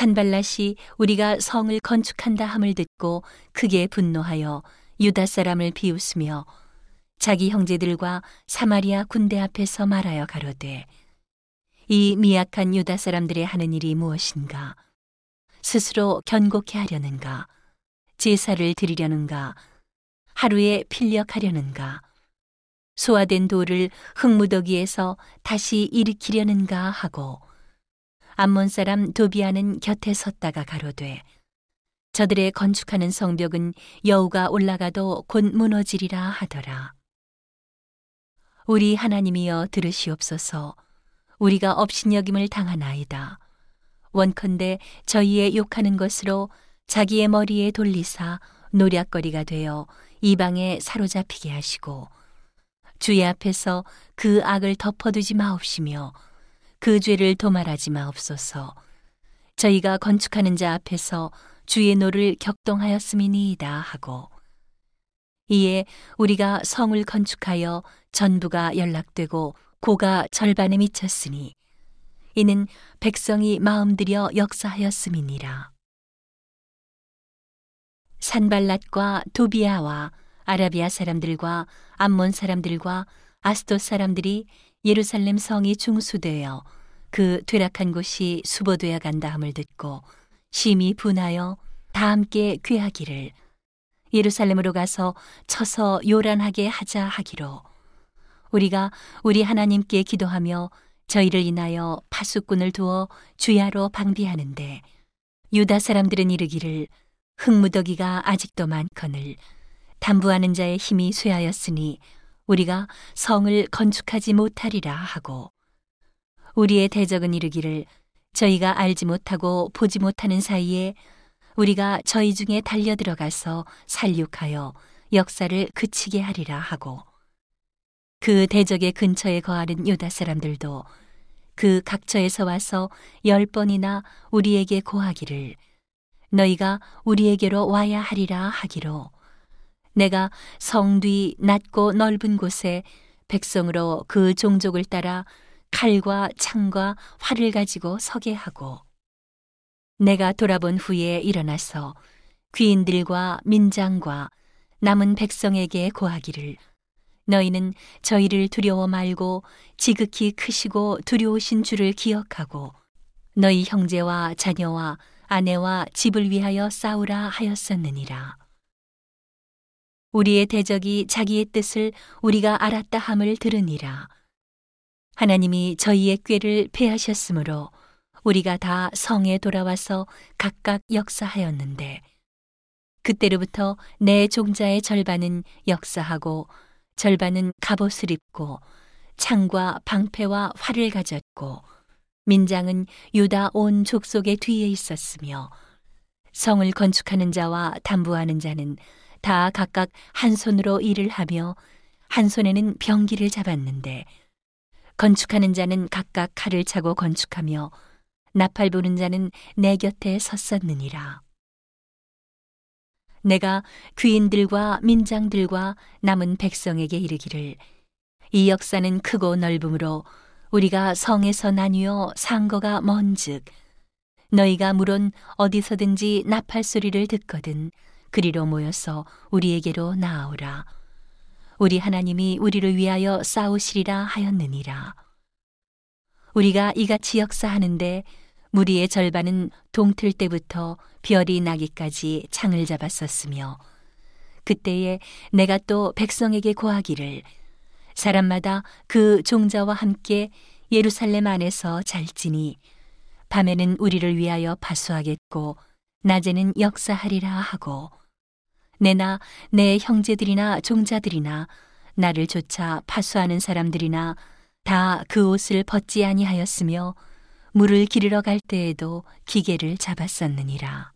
산발랏이 우리가 성을 건축한다 함을 듣고 크게 분노하여 유다 사람을 비웃으며 자기 형제들과 사마리아 군대 앞에서 말하여 가로되 이 미약한 유다 사람들의 하는 일이 무엇인가? 스스로 견고케 하려는가? 제사를 드리려는가? 하루에 필력하려는가? 소화된 돌을 흙무더기에서 다시 일으키려는가? 하고 암몬 사람 도비아는 곁에 섰다가 가로되 저들의 건축하는 성벽은 여우가 올라가도 곧 무너지리라 하더라. 우리 하나님이여 들으시옵소서 우리가 업신여김을 당하나이다. 원컨대 저희의 욕하는 것으로 자기의 머리에 돌리사 노략거리가 되어 이방에 사로잡히게 하시고 주의 앞에서 그 악을 덮어두지 마옵시며 그 죄를 도말하지 마옵소서. 저희가 건축하는 자 앞에서 주의 노를 격동하였음이니이다 하고 이에 우리가 성을 건축하여 전부가 연락되고 고가 절반에 미쳤으니 이는 백성이 마음 들여 역사하였음이니라. 산발랏과 도비아와 아라비아 사람들과 암몬 사람들과 아스토 사람들이 예루살렘 성이 중수되어 그 퇴락한 곳이 수보되어 간다 함을 듣고 심히 분하여 다 함께 귀하기를 예루살렘으로 가서 쳐서 요란하게 하자 하기로 우리가 우리 하나님께 기도하며 저희를 인하여 파수꾼을 두어 주야로 방비하는데 유다 사람들은 이르기를 흙무더기가 아직도 많거늘 담부하는 자의 힘이 쇠하였으니 우리가 성을 건축하지 못하리라 하고 우리의 대적은 이르기를 저희가 알지 못하고 보지 못하는 사이에 우리가 저희 중에 달려 들어가서 살육하여 역사를 그치게 하리라 하고 그 대적의 근처에 거하는 유다 사람들도 그 각처에서 와서 열 번이나 우리에게 고하기를 너희가 우리에게로 와야 하리라 하기로 내가 성뒤 낮고 넓은 곳에 백성으로 그 종족을 따라 칼과 창과 활을 가지고 서게 하고 내가 돌아본 후에 일어나서 귀인들과 민장과 남은 백성에게 고하기를 너희는 저희를 두려워 말고 지극히 크시고 두려우신 줄을 기억하고 너희 형제와 자녀와 아내와 집을 위하여 싸우라 하였었느니라. 우리의 대적이 자기의 뜻을 우리가 알았다 함을 들으니라. 하나님이 저희의 꾀를 패하셨으므로 우리가 다 성에 돌아와서 각각 역사하였는데 그때로부터 내 종자의 절반은 역사하고 절반은 갑옷을 입고 창과 방패와 활을 가졌고 민장은 유다 온 족속의 뒤에 있었으며 성을 건축하는 자와 담부하는 자는 다 각각 한 손으로 일을 하며 한 손에는 병기를 잡았는데 건축하는 자는 각각 칼을 차고 건축하며 나팔 부는 자는 내 곁에 섰었느니라. 내가 귀인들과 민장들과 남은 백성에게 이르기를 이 역사는 크고 넓음으로 우리가 성에서 나뉘어 상거가 먼즉 너희가 물론 어디서든지 나팔 소리를 듣거든 그리로 모여서 우리에게로 나아오라. 우리 하나님이 우리를 위하여 싸우시리라 하였느니라. 우리가 이같이 역사하는데 무리의 절반은 동틀 때부터 별이 나기까지 창을 잡았었으며 그때에 내가 또 백성에게 고하기를 사람마다 그 종자와 함께 예루살렘 안에서 잘지니 밤에는 우리를 위하여 파수하겠고 낮에는 역사하리라 하고 내나 내 형제들이나 종자들이나 나를 조차 파수하는 사람들이나 다 그 옷을 벗지 아니하였으며 물을 기르러 갈 때에도 기계를 잡았었느니라.